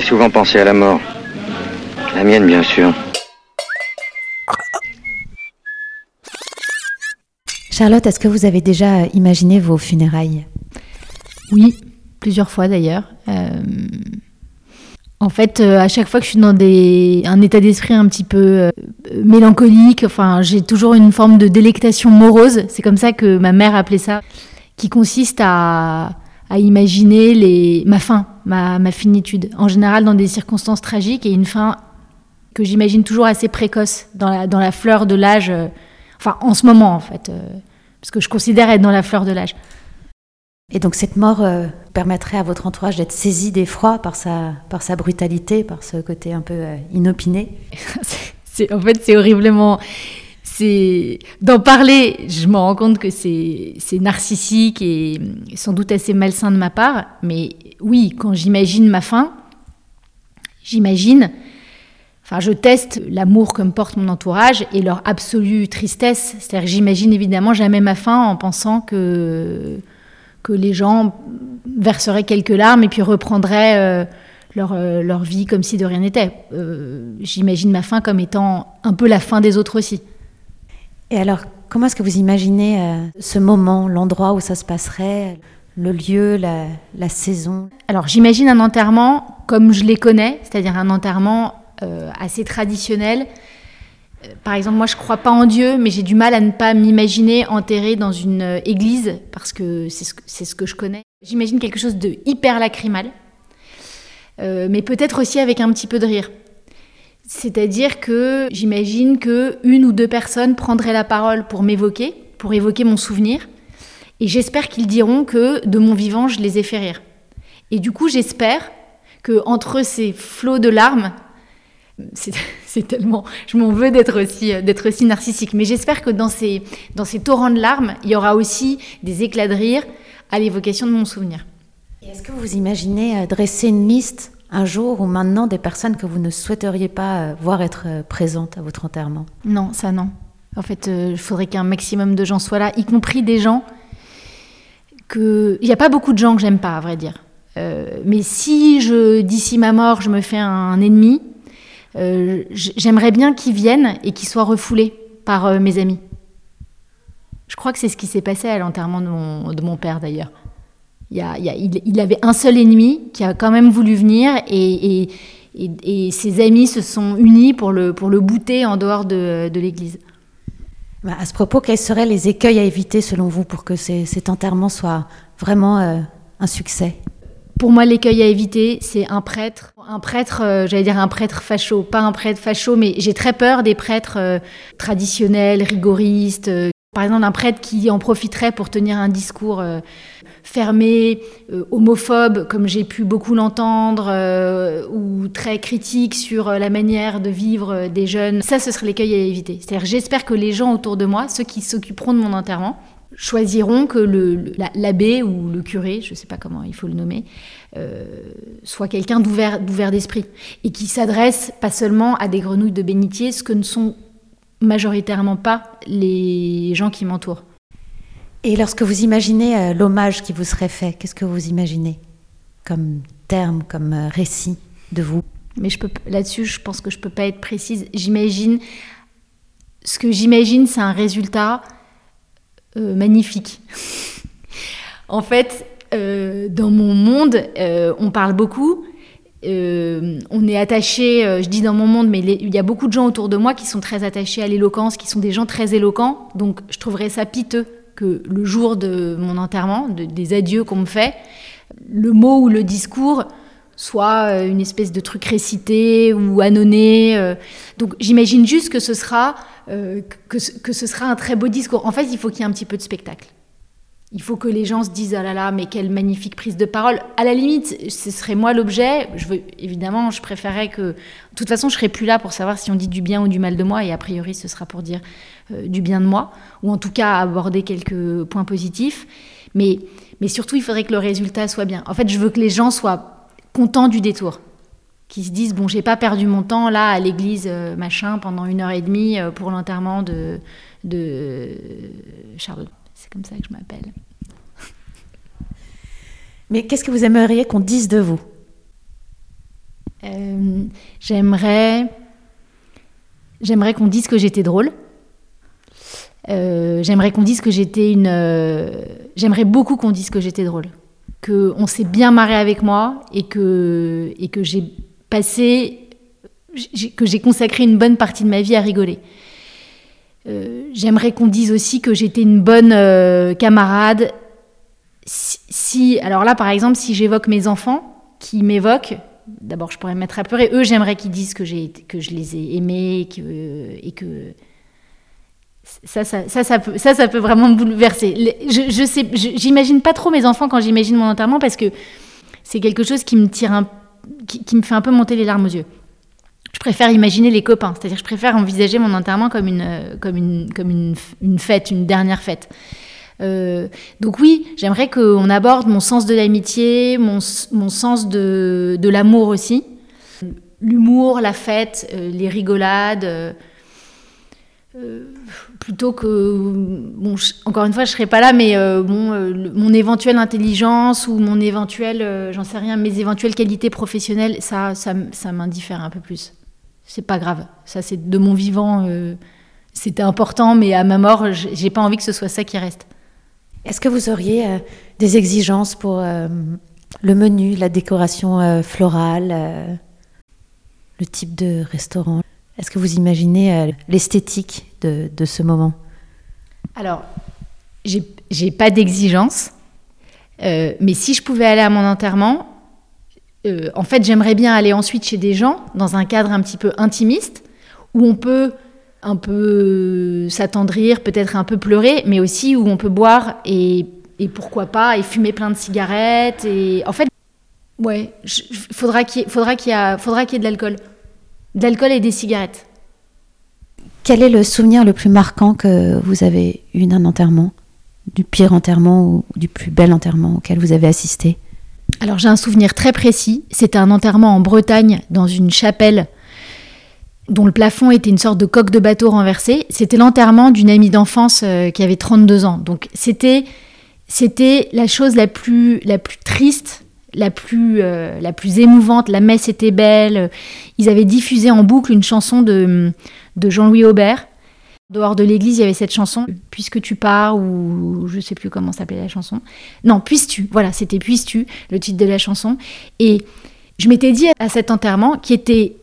J'ai souvent pensé à la mort. La mienne, bien sûr. Charlotte, est-ce que vous avez déjà imaginé vos funérailles? Oui, plusieurs fois d'ailleurs. Euh, en fait, euh, à chaque fois que je suis dans des, un état d'esprit un petit peu euh, mélancolique, enfin, j'ai toujours une forme de délectation morose. C'est comme ça que ma mère appelait ça, qui consiste à, à imaginer les, ma fin, ma, ma, finitude. En général, dans des circonstances tragiques et une fin que j'imagine toujours assez précoce, dans la, dans la fleur de l'âge. Euh, enfin, en ce moment, en fait, parce que je considère être dans la fleur de l'âge. Et donc cette mort euh, permettrait à votre entourage d'être saisi d'effroi par sa, par sa brutalité, par ce côté un peu euh, inopiné? C'est, En fait, c'est horriblement... C'est, d'en parler, je me rends compte que c'est, c'est narcissique et sans doute assez malsain de ma part. Mais oui, quand j'imagine ma fin, j'imagine... Enfin, je teste l'amour que me porte mon entourage et leur absolue tristesse. C'est-à-dire j'imagine évidemment jamais ma fin en pensant que que les gens verseraient quelques larmes et puis reprendraient euh, leur, euh, leur, vie comme si de rien n'était. Euh, j'imagine ma fin comme étant un peu la fin des autres aussi. Et alors, comment est-ce que vous imaginez ce moment, l'endroit où ça se passerait, le lieu, la, saison Alors, j'imagine un enterrement comme je les connais, c'est-à-dire un enterrement assez traditionnel, par exemple, moi, je crois pas en Dieu, mais j'ai du mal à ne pas m'imaginer enterré dans une euh, église, parce que c'est ce, que je connais. J'imagine quelque chose de hyper lacrymal, euh, mais peut-être aussi avec un petit peu de rire. C'est-à-dire que j'imagine que une ou deux personnes prendraient la parole pour m'évoquer, pour évoquer mon souvenir, et j'espère qu'ils diront que de mon vivant, je les ai fait rire. Et du coup, j'espère que entre ces flots de larmes, c'est tellement, je m'en veux d'être aussi, d'être aussi narcissique. Mais j'espère que dans ces, dans ces torrents de larmes, il y aura aussi des éclats de rire à l'évocation de mon souvenir. Est-ce que vous imaginez euh, dresser une liste un jour ou maintenant des personnes que vous ne souhaiteriez pas euh, voir être euh, présentes à votre enterrement? Non, ça non. En fait, il faudrait qu'un maximum de gens soient là, y compris des gens Il n'y a pas beaucoup de gens que j'aime pas, à vrai dire. mais si je, d'ici ma mort, je me fais un ennemi, euh, j'aimerais bien qu'ils viennent et qu'ils soient refoulés par euh, mes amis. Je crois que c'est ce qui s'est passé à l'enterrement de mon, père d'ailleurs. Il, il, avait un seul ennemi qui a quand même voulu venir et, ses amis se sont unis pour le, pour le bouter en dehors de, de l'église. Bah, à ce propos, quels seraient les écueils à éviter selon vous pour que cet enterrement soit vraiment euh, un succès? Pour moi, l'écueil à éviter, c'est un prêtre, un prêtre, euh, j'allais dire un prêtre facho, pas un prêtre facho, mais j'ai très peur des prêtres euh, traditionnels, rigoristes. Euh, par exemple, un prêtre qui en profiterait pour tenir un discours fermé, homophobe, comme j'ai pu beaucoup l'entendre, ou très critique sur la manière de vivre des jeunes. Ça, ce serait l'écueil à éviter. C'est-à-dire, j'espère que les gens autour de moi, ceux qui s'occuperont de mon enterrement, choisiront que l'abbé ou le curé, je ne sais pas comment il faut le nommer, euh, soit quelqu'un d'ouvert d'esprit et qui s'adresse pas seulement à des grenouilles de bénitier, ce que ne sont majoritairement pas les gens qui m'entourent. Et lorsque vous imaginez euh, l'hommage qui vous serait fait, qu'est-ce que vous imaginez comme terme, comme euh, récit de vous? Mais je peux là-dessus, je pense que je peux pas être précise. J'imagine ce que j'imagine, c'est un résultat euh, magnifique. en fait, euh, dans mon monde, euh, on parle beaucoup. On est attaché, je dis dans mon monde, mais il y a beaucoup de gens autour de moi qui sont très attachés à l'éloquence, qui sont des gens très éloquents. Donc je trouverais ça piteux que le jour de mon enterrement, des adieux qu'on me fait, le mot ou le discours soit une espèce de truc récité ou annonné. Donc j'imagine juste que ce sera euh, que, ce sera un très beau discours. En fait, il faut qu'il y ait un petit peu de spectacle. Il faut que les gens se disent ah là là, mais quelle magnifique prise de parole. À la limite, ce serait moi l'objet. Je veux évidemment, je préférerais que. De toute façon, je serais plus là pour savoir si on dit du bien ou du mal de moi, et a priori, ce sera pour dire euh, du bien de moi, ou en tout cas aborder quelques points positifs. Mais, mais surtout, il faudrait que le résultat soit bien. En fait, je veux que les gens soient contents du détour qui se disent bon j'ai pas perdu mon temps là à l'église euh, machin pendant une heure et demie euh, pour l'enterrement de, de Charlotte. C'est comme ça que je m'appelle. Mais qu'est-ce que vous aimeriez qu'on dise de vous? Euh, j'aimerais, j'aimerais qu'on dise que j'étais drôle. Euh, j'aimerais qu'on dise que j'étais une. Euh, j'aimerais beaucoup qu'on dise que j'étais drôle, que on s'est bien marré avec moi et que et que j'ai passé, que j'ai consacré une bonne partie de ma vie à rigoler. J'aimerais qu'on dise aussi que j'étais une bonne camarade. si, alors là, par exemple, si j'évoque mes enfants qui m'évoquent, d'abord je pourrais me mettre à pleurer. Eux, j'aimerais qu'ils disent que, que je les ai aimés et que, ça ça, ça, ça, peut, ça, ça peut vraiment me bouleverser. Je, je sais, j'imagine pas trop mes enfants quand j'imagine mon enterrement parce que c'est quelque chose qui me tire un, qui, me fait un peu monter les larmes aux yeux. Je préfère imaginer les copains, c'est-à-dire je préfère envisager mon enterrement comme une, comme une, comme une, une fête, une dernière fête. Euh, donc oui, j'aimerais qu'on aborde mon sens de l'amitié, mon, mon, sens de, de l'amour aussi. L'humour, la fête, euh, les rigolades. Euh, plutôt que, bon, encore une fois, je serai pas là, mais bon, mon éventuelle intelligence ou mon éventuel, j'en sais rien, mes éventuelles qualités professionnelles, ça, ça, ça m'indiffère un peu plus. C'est pas grave. Ça, c'est de mon vivant. c'était important, mais à ma mort, j'ai pas envie que ce soit ça qui reste. Est-ce que vous auriez euh, des exigences pour euh, le menu, la décoration euh, florale, le type de restaurant? Est-ce que vous imaginez l'esthétique de, de, ce moment? Alors, j'ai pas d'exigence, mais si je pouvais aller à mon enterrement, en fait, j'aimerais bien aller ensuite chez des gens dans un cadre un petit peu intimiste où on peut un peu s'attendrir, peut-être un peu pleurer, mais aussi où on peut boire et, pourquoi pas, et fumer plein de cigarettes. Et en fait, ouais, il faudra qu'il faudra qu'il y, faudra qu'il y ait de l'alcool. De l'alcool et des cigarettes. Quel est le souvenir le plus marquant que vous avez eu d'un enterrement Du pire enterrement ou du plus bel enterrement auquel vous avez assisté? Alors j'ai un souvenir très précis. C'était un enterrement en Bretagne, dans une chapelle dont le plafond était une sorte de coque de bateau renversée. C'était l'enterrement d'une amie d'enfance euh, qui avait 32 ans. Donc c'était c'était la chose la plus la plus triste, la plus euh, la plus émouvante. La messe était belle. Ils avaient diffusé en boucle une chanson de de Jean-Louis Aubert. Dehors de l'église, il y avait cette chanson Puisque tu pars ou je sais plus comment s'appelait la chanson. Non, Puisses-tu. Voilà, c'était Puisses-tu, le titre de la chanson. Et je m'étais dit à cet enterrement qui était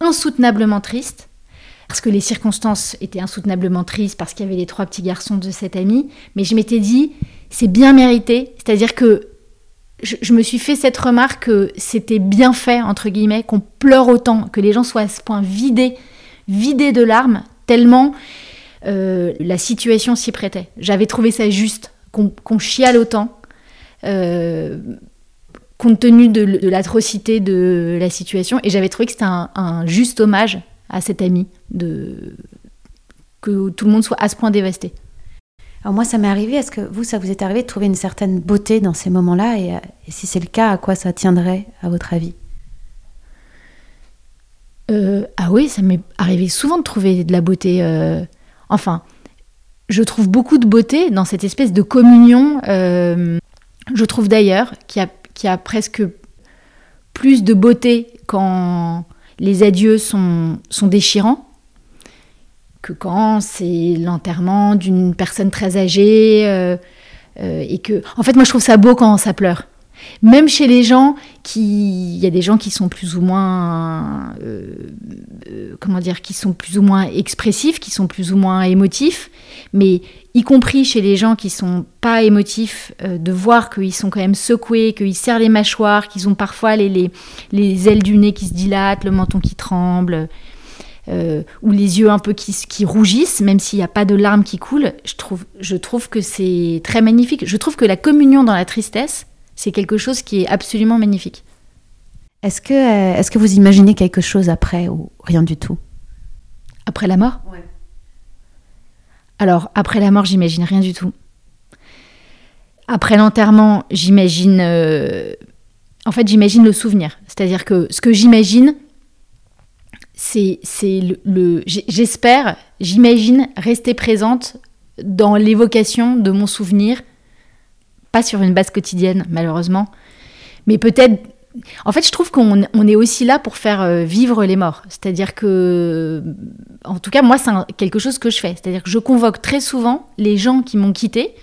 insoutenablement triste, parce que les circonstances étaient insoutenablement tristes, parce qu'il y avait les trois petits garçons de cette amie, mais je m'étais dit, c'est bien mérité, c'est-à-dire que je, me suis fait cette remarque que c'était bien fait, entre guillemets, qu'on pleure autant, que les gens soient à ce point vidés, vidés de larmes, tellement euh, la situation s'y prêtait. J'avais trouvé ça juste, qu'on chiale autant. Euh, compte tenu de, l'atrocité de la situation. Et j'avais trouvé que c'était un, juste hommage à cet ami, de, que tout le monde soit à ce point dévasté. Alors moi, ça m'est arrivé. Est-ce que vous, ça vous est arrivé de trouver une certaine beauté dans ces moments-là? Et, si c'est le cas, à quoi ça tiendrait, à votre avis? Euh, Ah oui, ça m'est arrivé souvent de trouver de la beauté. Euh, enfin, je trouve beaucoup de beauté dans cette espèce de communion. Euh, je trouve d'ailleurs qu'il y a presque plus de beauté quand les adieux sont, déchirants que quand c'est l'enterrement d'une personne très âgée et que en fait moi je trouve ça beau quand ça pleure même chez les gens qui il y a des gens qui sont plus ou moins euh, comment dire qui sont plus ou moins expressifs qui sont plus ou moins émotifs mais y compris chez les gens qui sont pas émotifs, euh, de voir qu'ils sont quand même secoués, qu'ils serrent les mâchoires, qu'ils ont parfois les, les, ailes du nez qui se dilatent, le menton qui tremble, euh, ou les yeux un peu qui, qui rougissent, même s'il n'y a pas de larmes qui coulent, je trouve, je trouve que c'est très magnifique. Je trouve que la communion dans la tristesse, c'est quelque chose qui est absolument magnifique. Est-ce que, euh, est-ce que vous imaginez quelque chose après ou rien du tout? Après la mort? Ouais. Alors, après la mort, j'imagine rien du tout. Après l'enterrement, j'imagine. Euh, en fait, j'imagine le souvenir. C'est-à-dire que ce que j'imagine, c'est le. J'espère, j'imagine rester présente dans l'évocation de mon souvenir, pas sur une base quotidienne, malheureusement, mais peut-être en fait, je trouve qu'on on est aussi là pour faire euh, vivre les morts. C'est-à-dire que, en tout cas, moi, c'est quelque chose que je fais. C'est-à-dire que je convoque très souvent les gens qui m'ont quitté,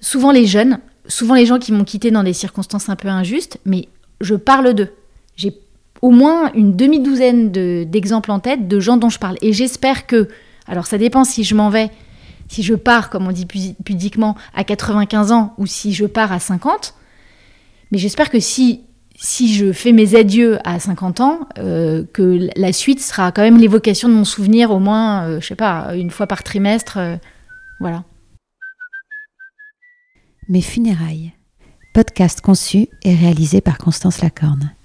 souvent les jeunes, souvent les gens qui m'ont quitté dans des circonstances un peu injustes, mais je parle d'eux. J'ai au moins une demi-douzaine d'exemples en tête de gens dont je parle. Et j'espère que, alors ça dépend si je m'en vais, si je pars, comme on dit pudiquement, à 95 ans ou si je pars à 50, mais j'espère que si, si je fais mes adieux à 50 ans, euh, que la suite sera quand même l'évocation de mon souvenir au moins, euh, je sais pas, une fois par trimestre. Euh, voilà. Mes funérailles. Podcast conçu et réalisé par Constance Lacorne.